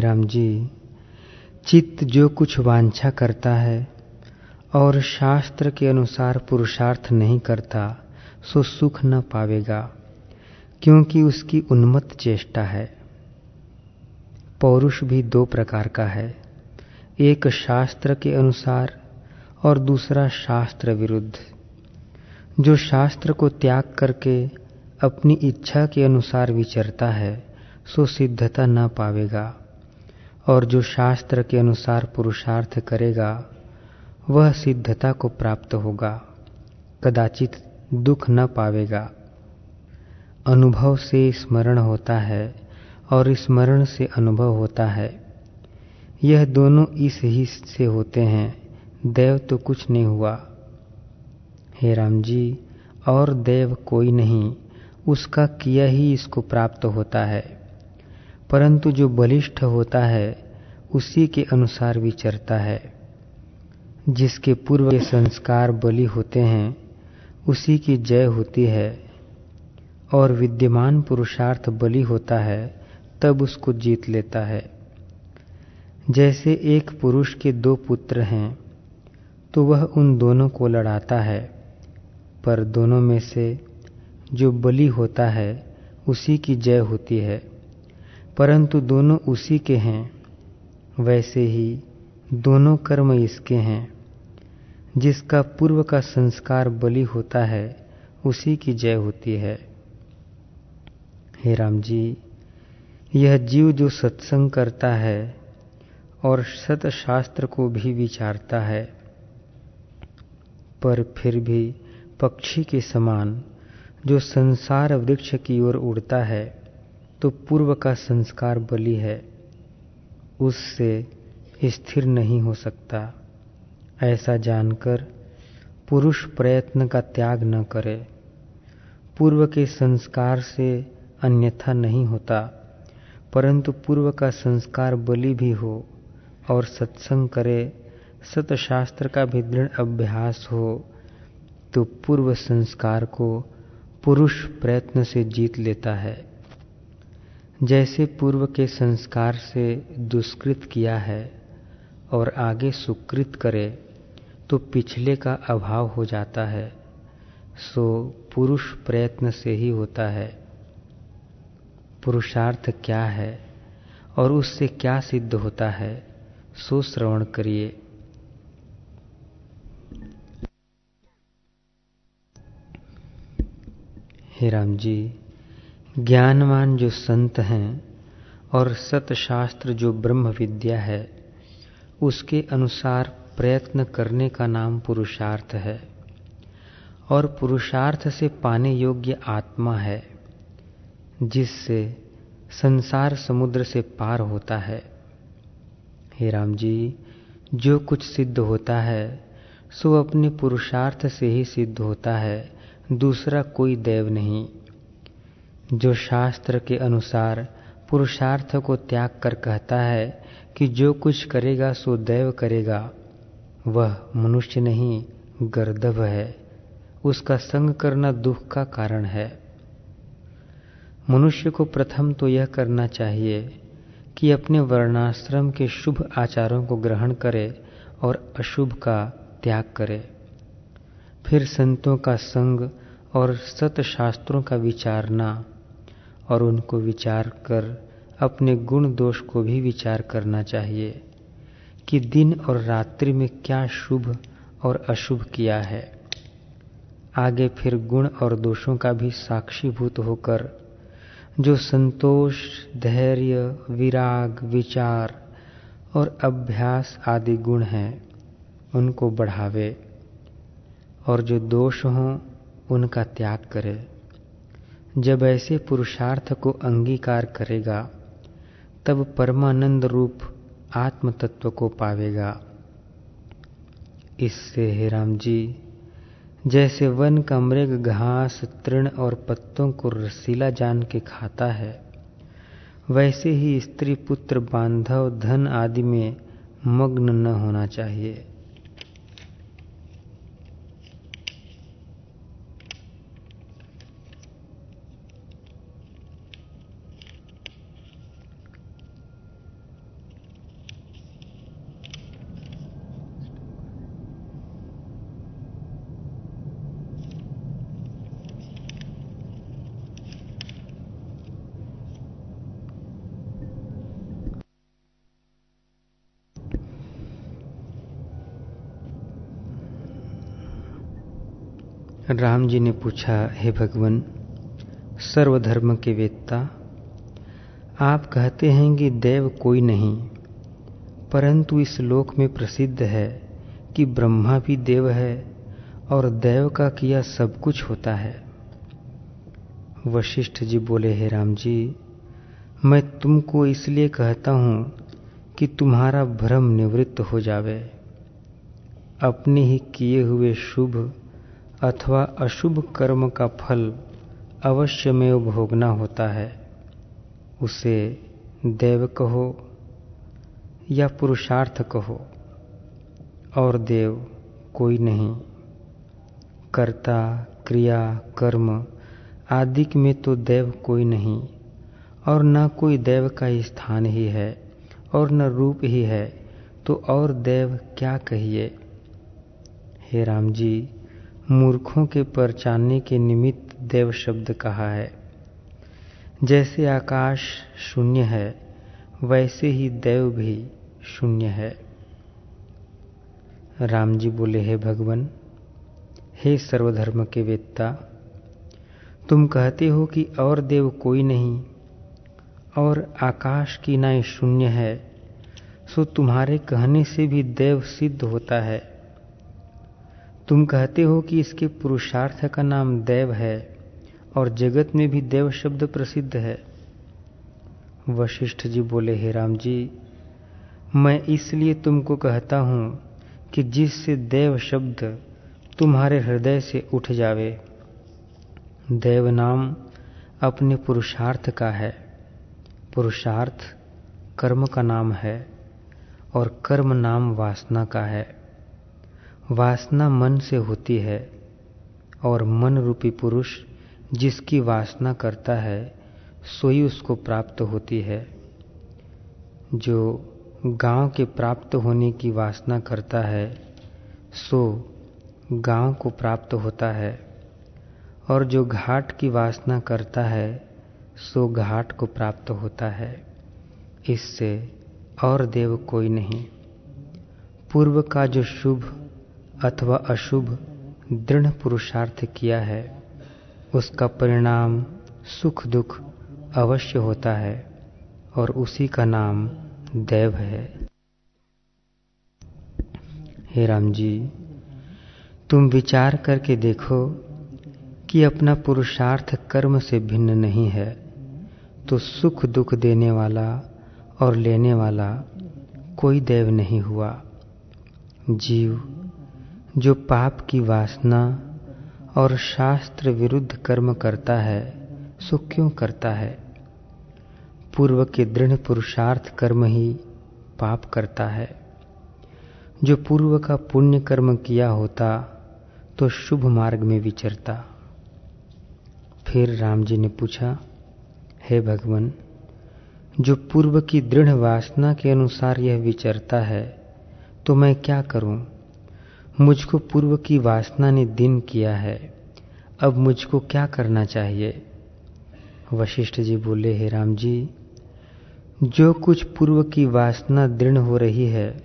राम जी, चित्त जो कुछ वांछा करता है और शास्त्र के अनुसार पुरुषार्थ नहीं करता, सो सुख न पावेगा, क्योंकि उसकी उन्मत्त चेष्टा है। पौरुष भी दो प्रकार का है, एक शास्त्र के अनुसार और दूसरा शास्त्र विरुद्ध। जो शास्त्र को त्याग करके अपनी इच्छा के अनुसार विचरता है, सो सिद्धता न पावेगा। और जो शास्त्र के अनुसार पुरुषार्थ करेगा, वह सिद्धता को प्राप्त होगा, कदाचित दुख न पावेगा। अनुभव से स्मरण होता है और स्मरण से अनुभव होता है। यह दोनों इस ही से होते हैं, देव तो कुछ नहीं हुआ। हे राम जी, और देव कोई नहीं, उसका किया ही इसको प्राप्त होता है। परंतु जो बलिष्ठ होता है उसी के अनुसार विचरता है। जिसके पूर्व के संस्कार बलि होते हैं, उसी की जय होती है। और विद्यमान पुरुषार्थ बलि होता है, तब उसको जीत लेता है। जैसे एक पुरुष के दो पुत्र हैं तो वह उन दोनों को लड़ाता है। पर दोनों में से जो बलि होता है, उसी की जय होती है। परंतु दोनों उसी के हैं वैसे ही दोनों कर्म इसके हैं। जिसका पूर्व का संस्कार बलि होता है, उसी की जय होती है। हे राम जी, यह जीव जो सत्संग करता है और सतशास्त्र को भी विचारता है, पर फिर भी पक्षी के समान जो संसार वृक्ष की ओर उड़ता है तो पूर्व का संस्कार बलि है। उससे स्थिर नहीं हो सकता। ऐसा जानकर पुरुष प्रयत्न का त्याग न करे। पूर्व के संस्कार से अन्यथा नहीं होता, परंतु पूर्व का संस्कार बलि भी हो और सत्संग करे, सतशास्त्र का भी दृढ़ अभ्यास हो तो पूर्व संस्कार को पुरुष प्रयत्न से जीत लेता है। जैसे पूर्व के संस्कार से दुष्कृत किया है और आगे सुकृत करे तो पिछले का अभाव हो जाता है, सो पुरुष प्रयत्न से ही होता है। पुरुषार्थ क्या है और उससे क्या सिद्ध होता है, सो श्रवण करिए। हे राम जी ज्ञानवान जो संत हैं और सतशास्त्र जो ब्रह्म विद्या है, उसके अनुसार प्रयत्न करने का नाम पुरुषार्थ है और पुरुषार्थ से पाने योग्य आत्मा है, जिससे संसार समुद्र से पार होता है। हे राम जी, जो कुछ सिद्ध होता है, सो अपने पुरुषार्थ से ही सिद्ध होता है, दूसरा कोई देव नहीं। जो शास्त्र के अनुसार पुरुषार्थ को त्याग कर कहता है कि जो कुछ करेगा, सो दैव करेगा। वह मनुष्य नहीं, गर्दभ है। उसका संग करना दुख का कारण है। मनुष्य को प्रथम तो यह करना चाहिए कि अपने वर्णाश्रम के शुभ आचारों को ग्रहण करे और अशुभ का त्याग करे। फिर संतों का संग और सतशास्त्रों का विचारना और उनको विचार कर, अपने गुण दोष को भी विचार करना चाहिए कि दिन और रात्रि में क्या शुभ और अशुभ किया है। आगे फिर गुण और दोषों का भी साक्षीभूत होकर, जो संतोष, धैर्य, विराग, विचार और अभ्यास आदि गुण हैं, उनको बढ़ावे और जो दोष हों, उनका त्याग करे। जब ऐसे पुरुषार्थ को अंगीकार करेगा, तब परमानंद रूप आत्म तत्व को पावेगा। इससे हे राम जी जैसे वन का मृग घास, तृण और पत्तों को रसीला जान के खाता है, वैसे ही स्त्री पुत्र बांधव धन आदि में मग्न न होना चाहिए। राम जी ने पूछा, हे भगवान, सर्वधर्म के वेत्ता, आप कहते हैं कि देव कोई नहीं, परंतु इस लोक में प्रसिद्ध है कि ब्रह्मा भी देव है और देव का किया सब कुछ होता है। वशिष्ठ जी बोले, हे राम जी मैं तुमको इसलिए कहता हूँ कि तुम्हारा भ्रम निवृत्त हो जावे। अपने ही किए हुए शुभ अथवा अशुभ कर्म का फल अवश्य में भोगना होता है, उसे देव कहो या पुरुषार्थ कहो, और देव कोई नहीं। कर्ता, क्रिया, कर्म आदि में तो देव कोई नहीं, और न कोई देव का स्थान ही है, और न रूप ही है तो और देव क्या कहिए? हे राम जी मूर्खों के परचाने के निमित्त देव शब्द कहा है। जैसे आकाश शून्य है, वैसे ही देव भी शून्य है। राम जी बोले, हे भगवान, हे सर्वधर्म के वेत्ता, तुम कहते हो कि और देव कोई नहीं, और आकाश की नाई शून्य है, सो तुम्हारे कहने से भी देव सिद्ध होता है। तुम कहते हो कि इसके पुरुषार्थ का नाम देव है और जगत में भी देव शब्द प्रसिद्ध है। वशिष्ठ जी बोले, हे राम जी, मैं इसलिए तुमको कहता हूँ कि जिससे देव शब्द तुम्हारे हृदय से उठ जावे, देव नाम अपने पुरुषार्थ का है। पुरुषार्थ कर्म का नाम है और कर्म नाम वासना का है। वासना मन से होती है और मन रूपी पुरुष जिसकी वासना करता है, सोई उसको प्राप्त होती है। जो गाँव के प्राप्त होने की वासना करता है, सो गाँव को प्राप्त होता है। और जो घाट की वासना करता है, सो घाट को प्राप्त होता है। इससे और देव कोई नहीं। पूर्व का जो शुभ अथवा अशुभ, दृढ़ पुरुषार्थ किया है, उसका परिणाम सुख दुख अवश्य होता है, और उसी का नाम देव है। हे राम जी, तुम विचार करके देखो कि अपना पुरुषार्थ कर्म से भिन्न नहीं है तो सुख दुख देने वाला और लेने वाला कोई देव नहीं हुआ। जीव जो पाप की वासना और शास्त्र विरुद्ध कर्म करता है, सो क्यों करता है? पूर्व के दृढ़ पुरुषार्थ कर्म ही पाप करता है। जो पूर्व का पुण्य कर्म किया होता तो शुभ मार्ग में विचरता। फिर राम जी ने पूछा, हे भगवान, जो पूर्व की दृढ़ वासना के अनुसार यह विचरता है तो मैं क्या करूँ? मुझको पूर्व की वासना ने दिन किया है। अब मुझको क्या करना चाहिए? वशिष्ठ जी बोले, हे राम जी, जो कुछ पूर्व की वासना दृढ़ हो रही है,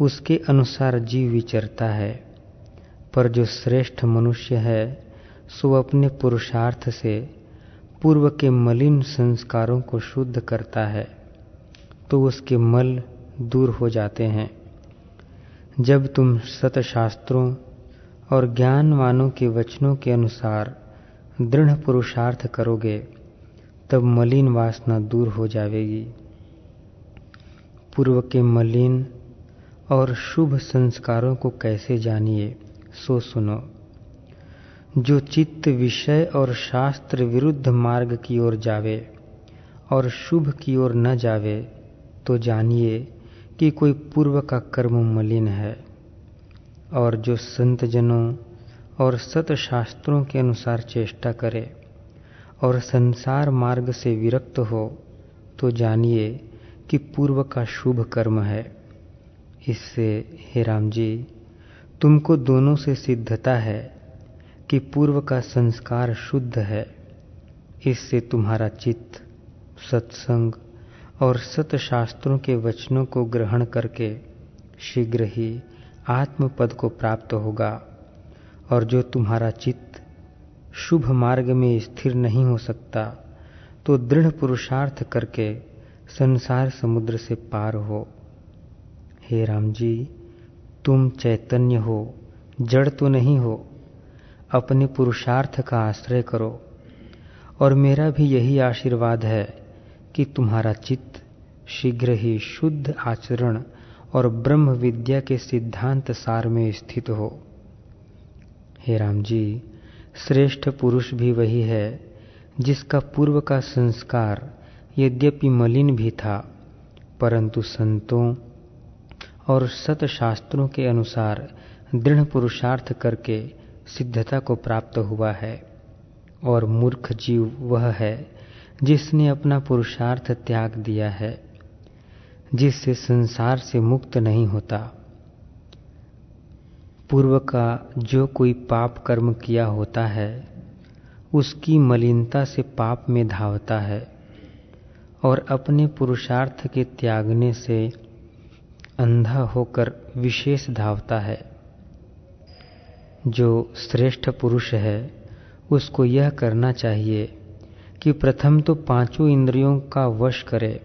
उसके अनुसार जीव विचरता है। पर जो श्रेष्ठ मनुष्य है, सो अपने पुरुषार्थ से पूर्व के मलिन संस्कारों को शुद्ध करता है तो उसके मल दूर हो जाते हैं। जब तुम सतशास्त्रों और ज्ञानवानों के वचनों के अनुसार दृढ़ पुरुषार्थ करोगे, तब मलिन वासना दूर हो जाएगी। पूर्व के मलिन और शुभ संस्कारों को कैसे जानिए, सो सुनो। जो चित्त विषय और शास्त्र विरुद्ध मार्ग की ओर जावे और शुभ की ओर न जावे तो जानिए कि कोई पूर्व का कर्म मलिन है और जो संत जनों और सत शास्त्रों के अनुसार चेष्टा करे और संसार मार्ग से विरक्त हो तो जानिए कि पूर्व का शुभ कर्म है। इससे, हे राम जी, तुमको दोनों से सिद्धता है कि पूर्व का संस्कार शुद्ध है। इससे तुम्हारा चित्त, सत्संग और सतशास्त्रों के वचनों को ग्रहण करके शीघ्र ही आत्मपद को प्राप्त होगा और जो तुम्हारा चित्त शुभ मार्ग में स्थिर नहीं हो सकता तो दृढ़ पुरुषार्थ करके संसार समुद्र से पार हो। हे राम जी, तुम चैतन्य हो, जड़ तो नहीं हो, अपने पुरुषार्थ का आश्रय करो। और मेरा भी यही आशीर्वाद है कि तुम्हारा चित्त शीघ्र ही शुद्ध आचरण और ब्रह्म विद्या के सिद्धांत सार में स्थित हो। हे राम जी, श्रेष्ठ पुरुष भी वही है, जिसका पूर्व का संस्कार यद्यपि मलिन भी था, परंतु संतों और सत शास्त्रों के अनुसार दृढ़ पुरुषार्थ करके सिद्धता को प्राप्त हुआ है, और मूर्ख जीव वह है जिसने अपना पुरुषार्थ त्याग दिया है, जिससे संसार से मुक्त नहीं होता। पूर्व का जो कोई पाप कर्म किया होता है, उसकी मलिनता से पाप में धावता है और अपने पुरुषार्थ के त्यागने से अंधा होकर विशेष धावता है। जो श्रेष्ठ पुरुष है, उसको यह करना चाहिए कि प्रथम तो पाँचों इंद्रियों का वश करे,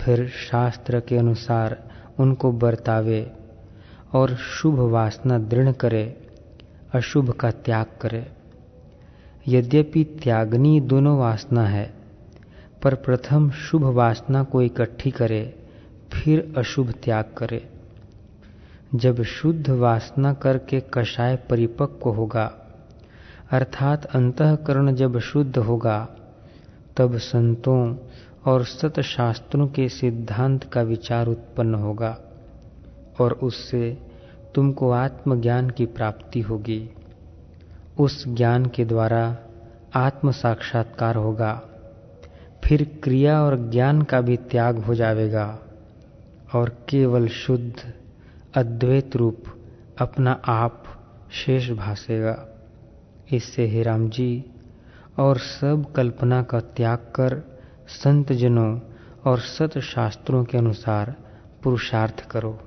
फिर शास्त्र के अनुसार उनको बर्तावे और शुभ वासना दृढ़ करे, अशुभ का त्याग करे। यद्यपि त्यागनी दोनों वासना है, पर प्रथम शुभ वासना को इकट्ठी करे, फिर अशुभ त्याग करे। जब शुद्ध वासना करके कषाय परिपक्व होगा, अर्थात अंतकरण जब शुद्ध होगा तब संतों और सतशास्त्रों के सिद्धांत का विचार उत्पन्न होगा और उससे तुमको आत्मज्ञान की प्राप्ति होगी। उस ज्ञान के द्वारा आत्म साक्षात्कार होगा। फिर क्रिया और ज्ञान का भी त्याग हो जाएगा और केवल शुद्ध, अद्वैत रूप अपना आप शेष भासेगा। इससे हे राम जी और सब कल्पना का त्याग कर संत जनों और सत शास्त्रों के अनुसार पुरुषार्थ करो।